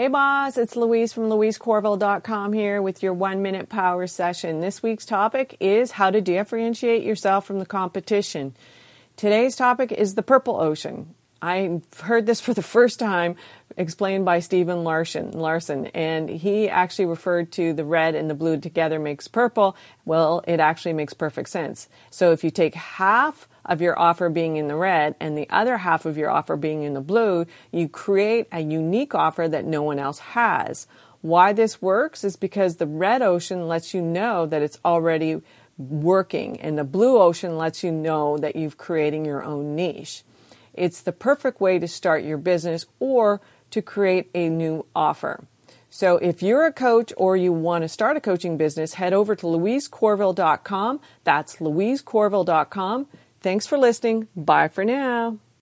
Hey boss, it's Louise from louisecorville.com here with your one minute power session. This week's topic is how to differentiate yourself from the competition. Today's topic is the purple ocean. I heard this for the first time explained by Stephen Larson, Larsen, and he actually referred to the red and the blue together makes purple. Well, it actually makes perfect sense. So if you take half of your offer being in the red and the other half of your offer being in the blue, you create a unique offer that no one else has. Why this works is because the red ocean lets you know that it's already working and the blue ocean lets you know that you've creating your own niche. It's the perfect way to start your business or to create a new offer. So if you're a coach or you want to start a coaching business, head over to louisecorville.com. That's louisecorville.com. Thanks for listening. Bye for now.